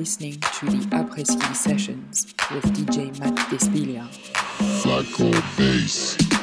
listening to the Après-Ski sessions with DJ Matt Despiglia. Flacco Bass.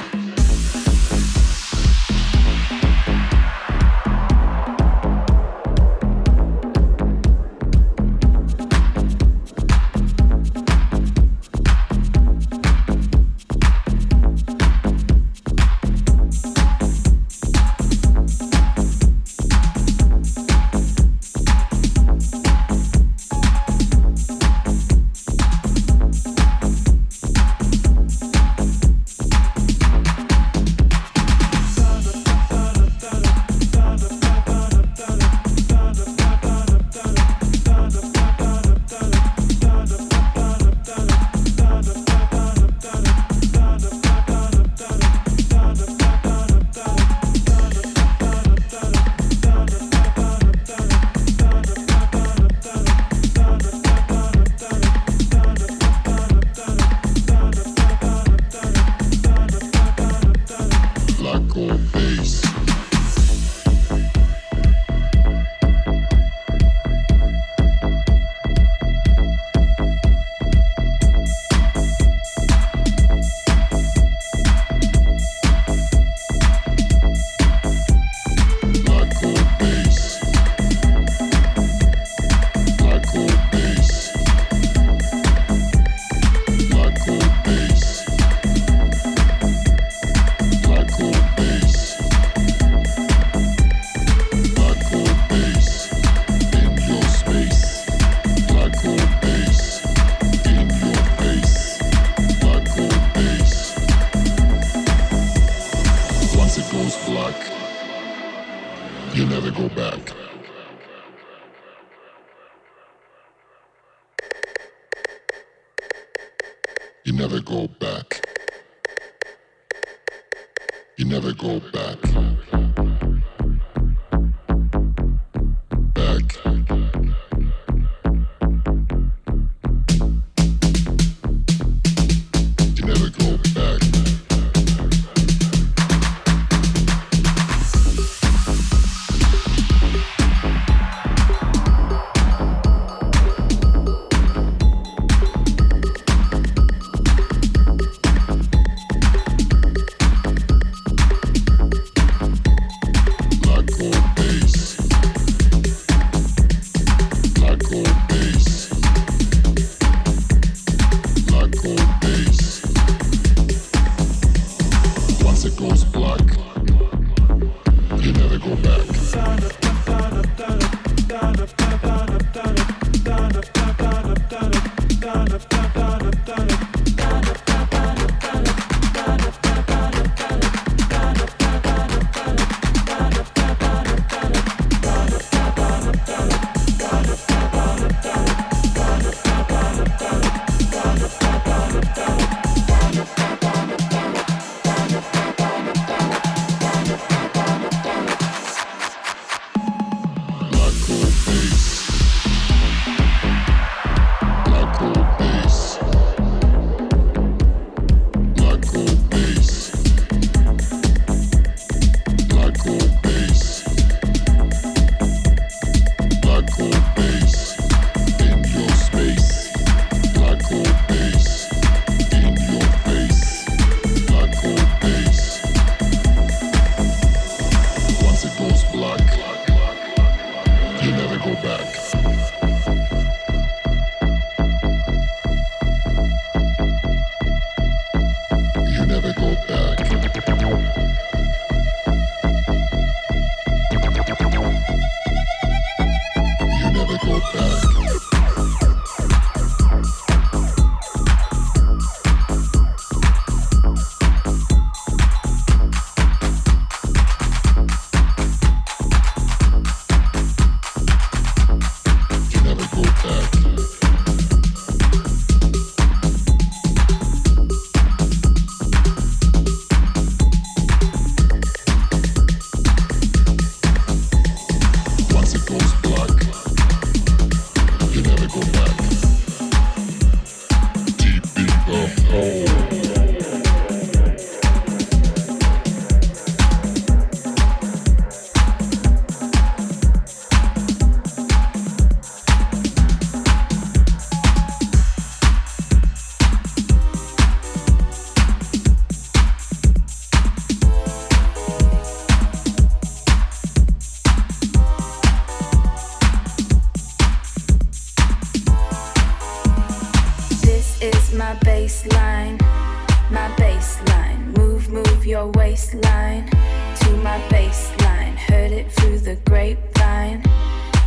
Grapevine.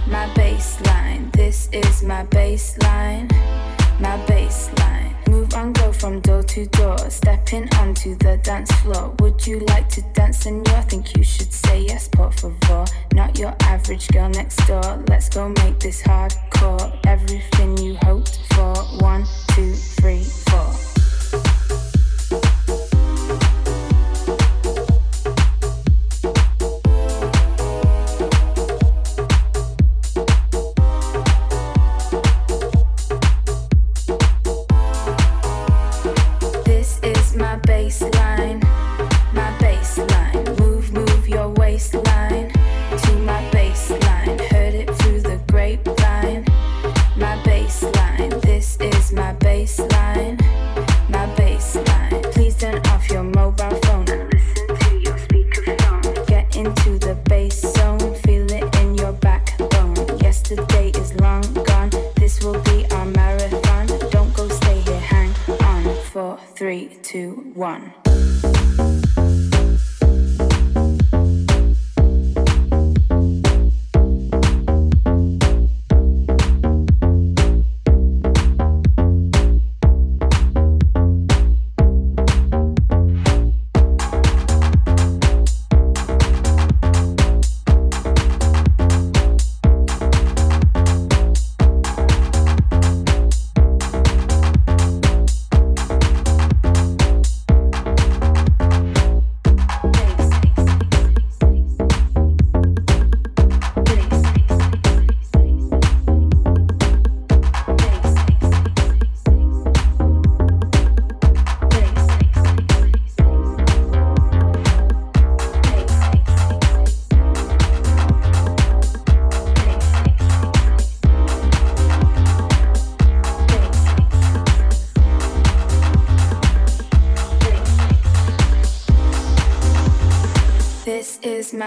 My bassline, this is my bassline. My bassline. Move on, go from door to door, stepping onto the dance floor. Would you like to dance, senor? Think you should say yes, por favor. Not your average girl next door. Let's go make this hardcore. Everything you hoped for. One, two, three,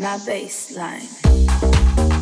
my bassline.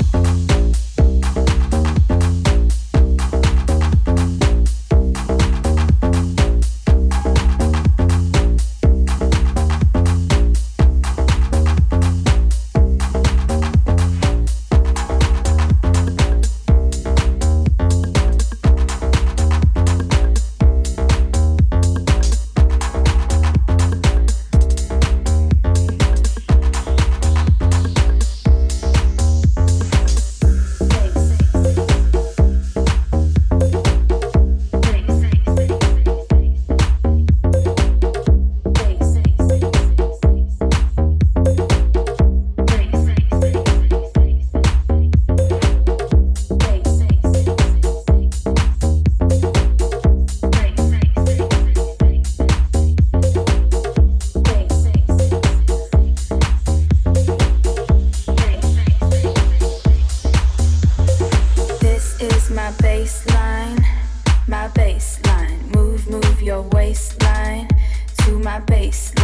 my bass.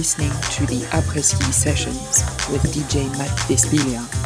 Listening to the Après-Ski Sessions with DJ Matt Despilia.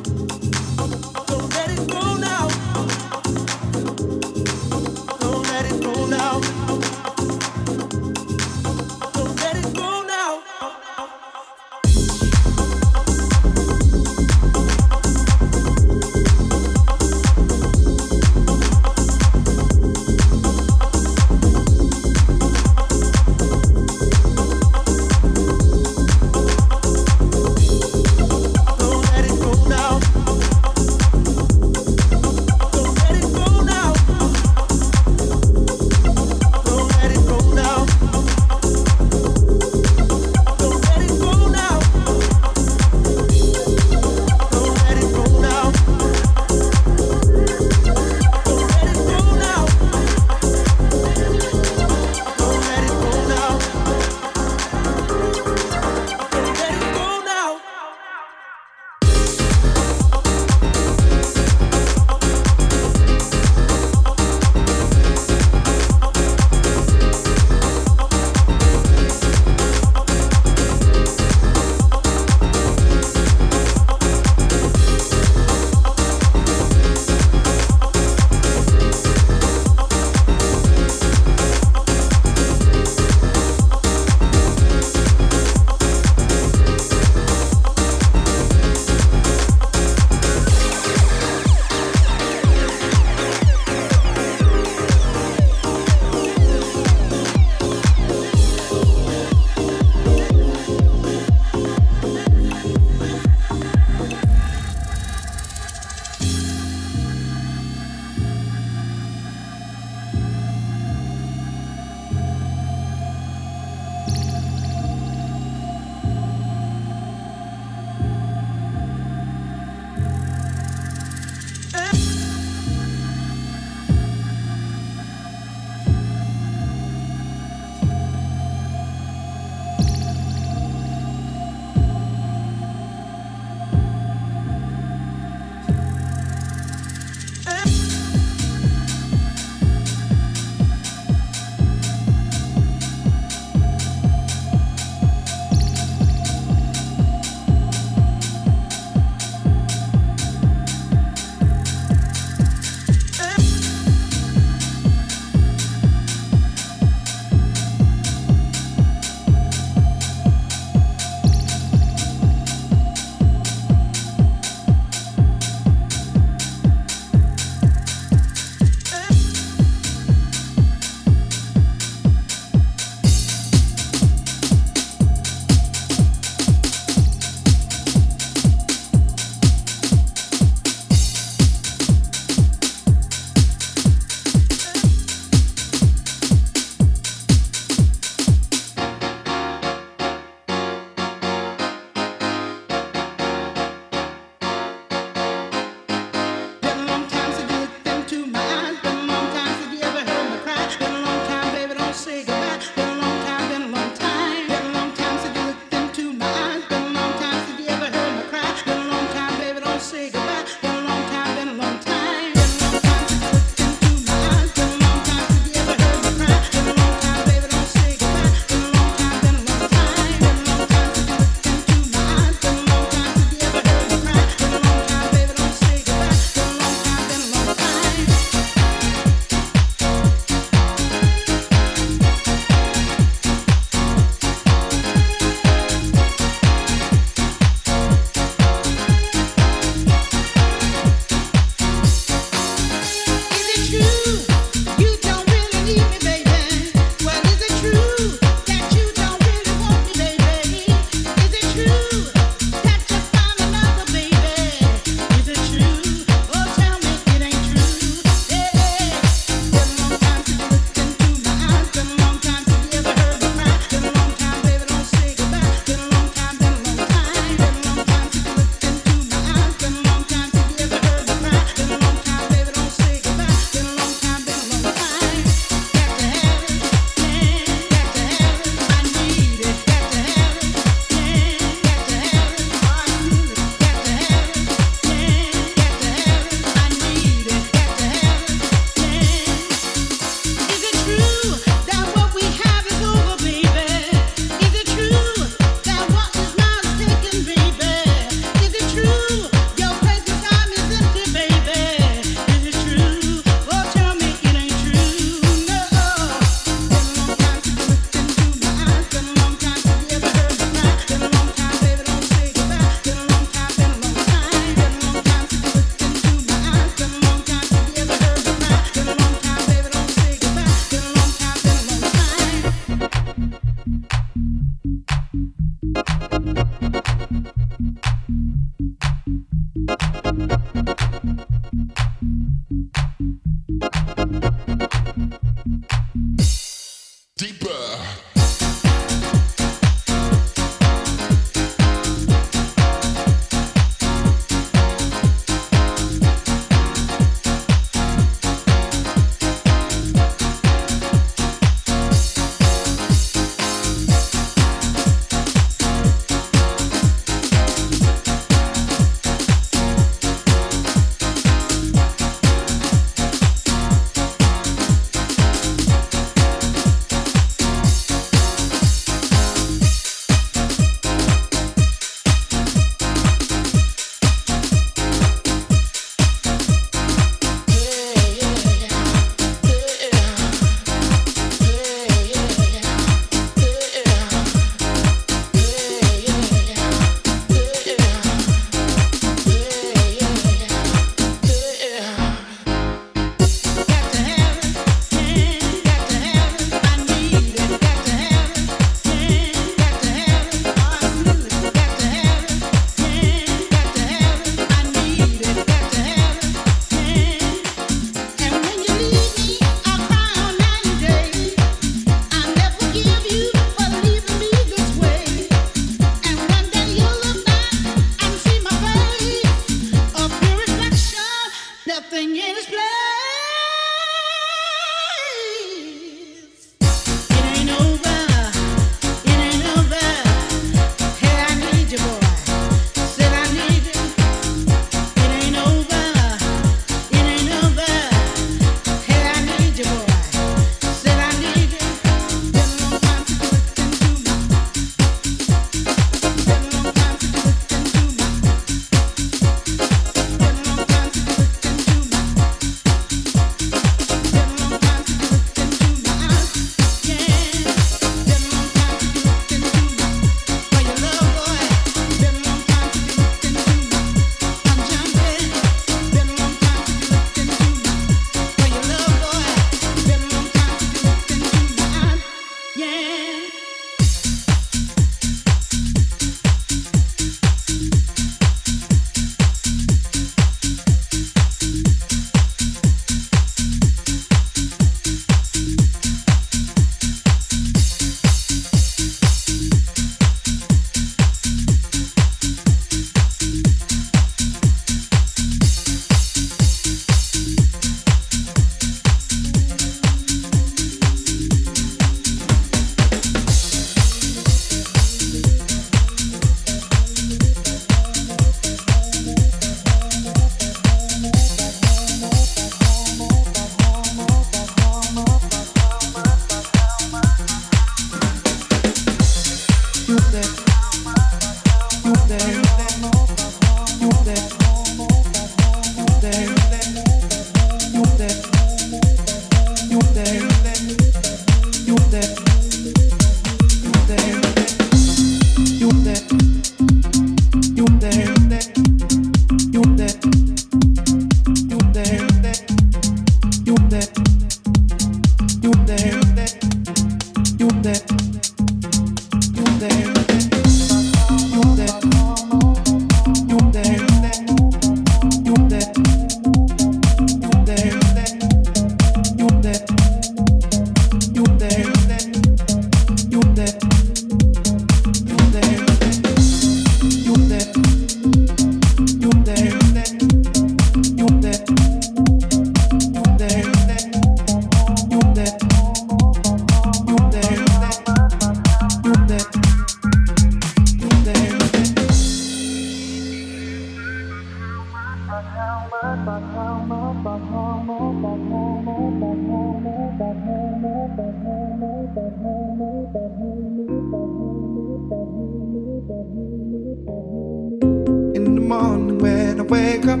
morning when I wake up.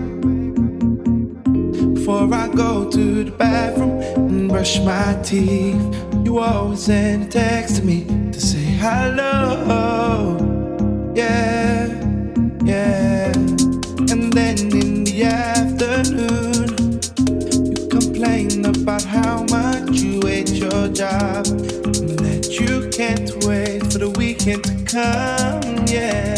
Before I go to the bathroom and brush my teeth, you always send a text to me to say hello. Yeah, yeah. And then in the afternoon, you complain about how much you hate your job and that you can't wait for the weekend to come. Yeah.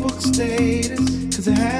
Facebook status, cause I have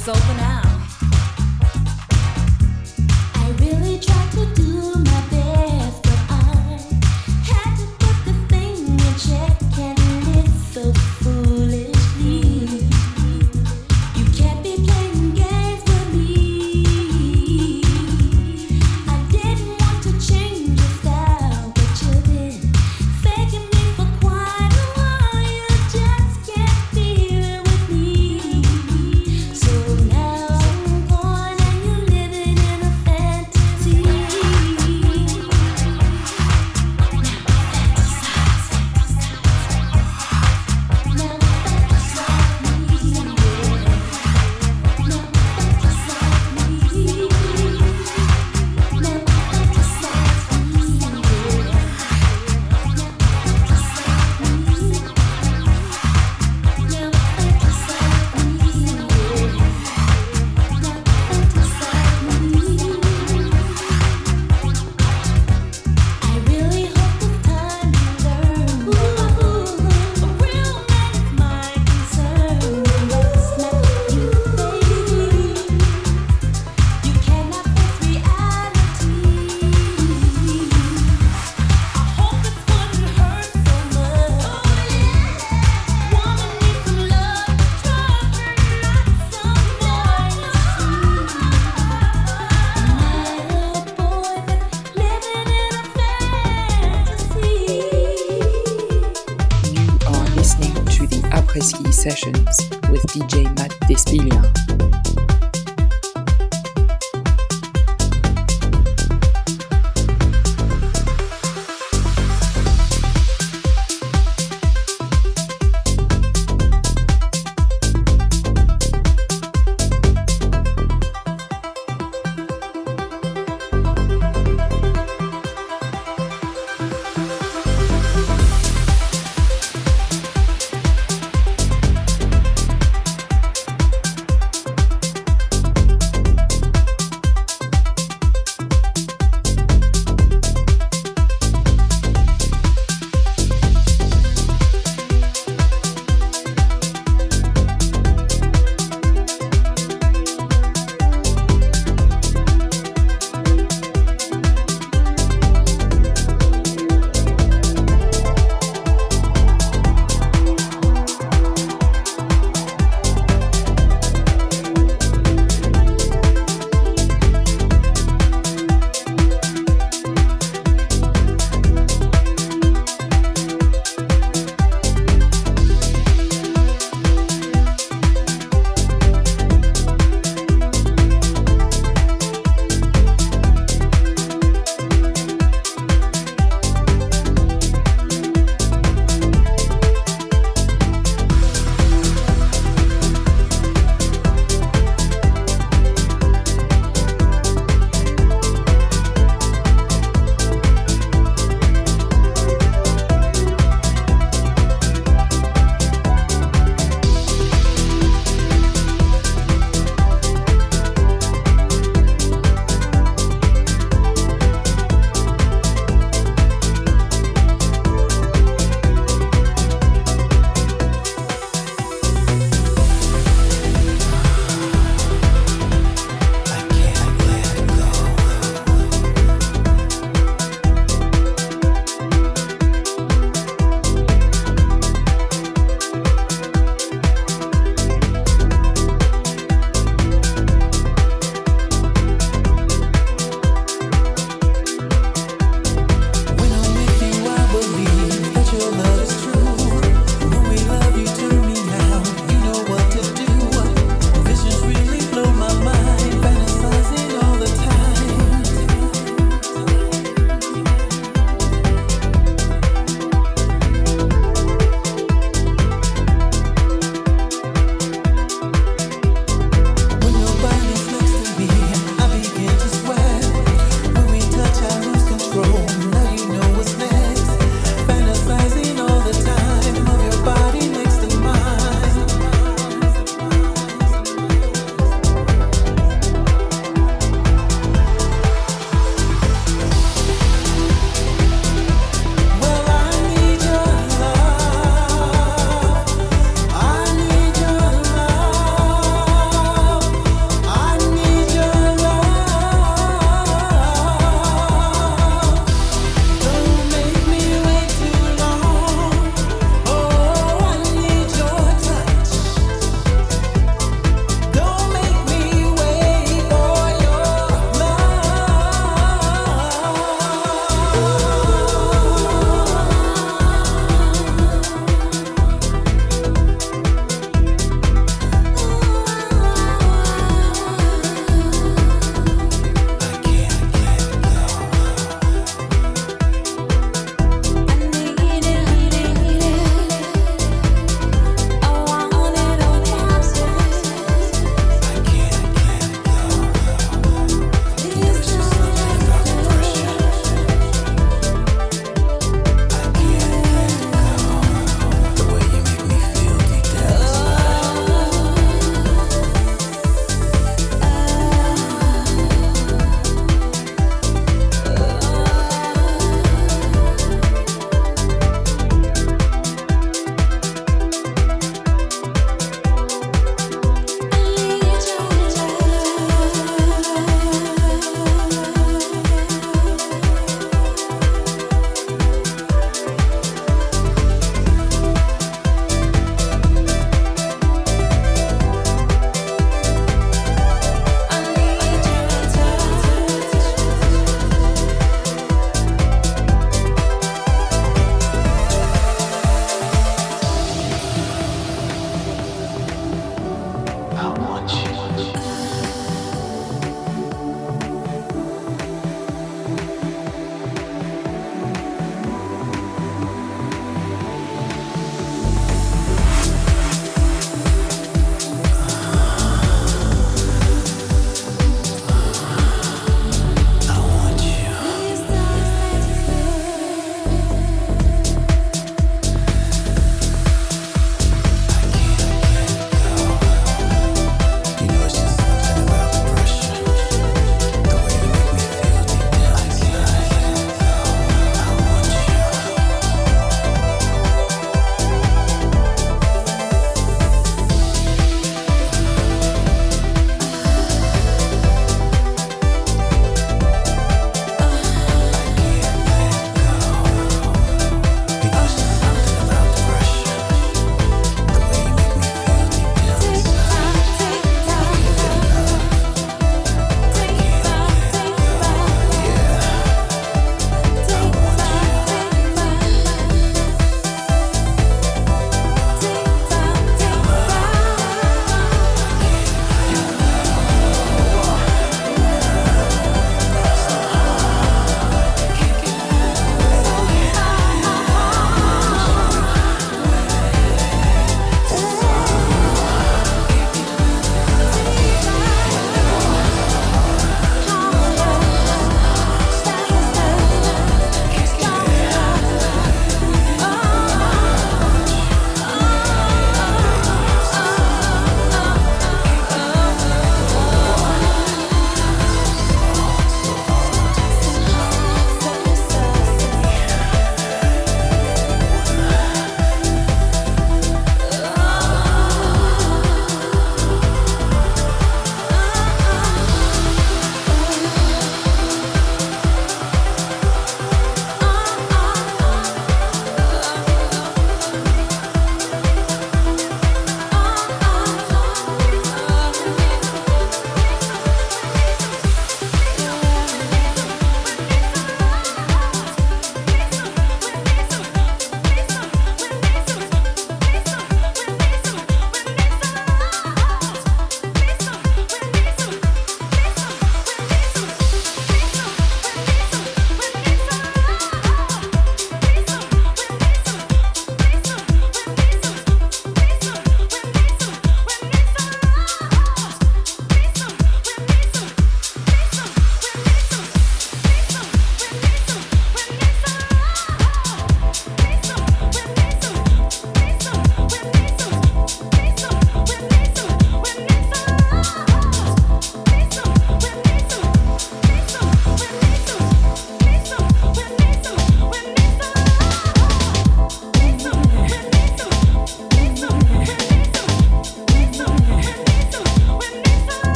So for now.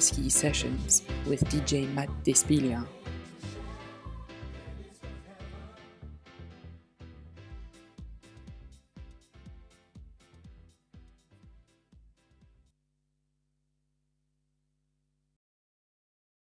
Ski sessions with DJ Matt Despilia.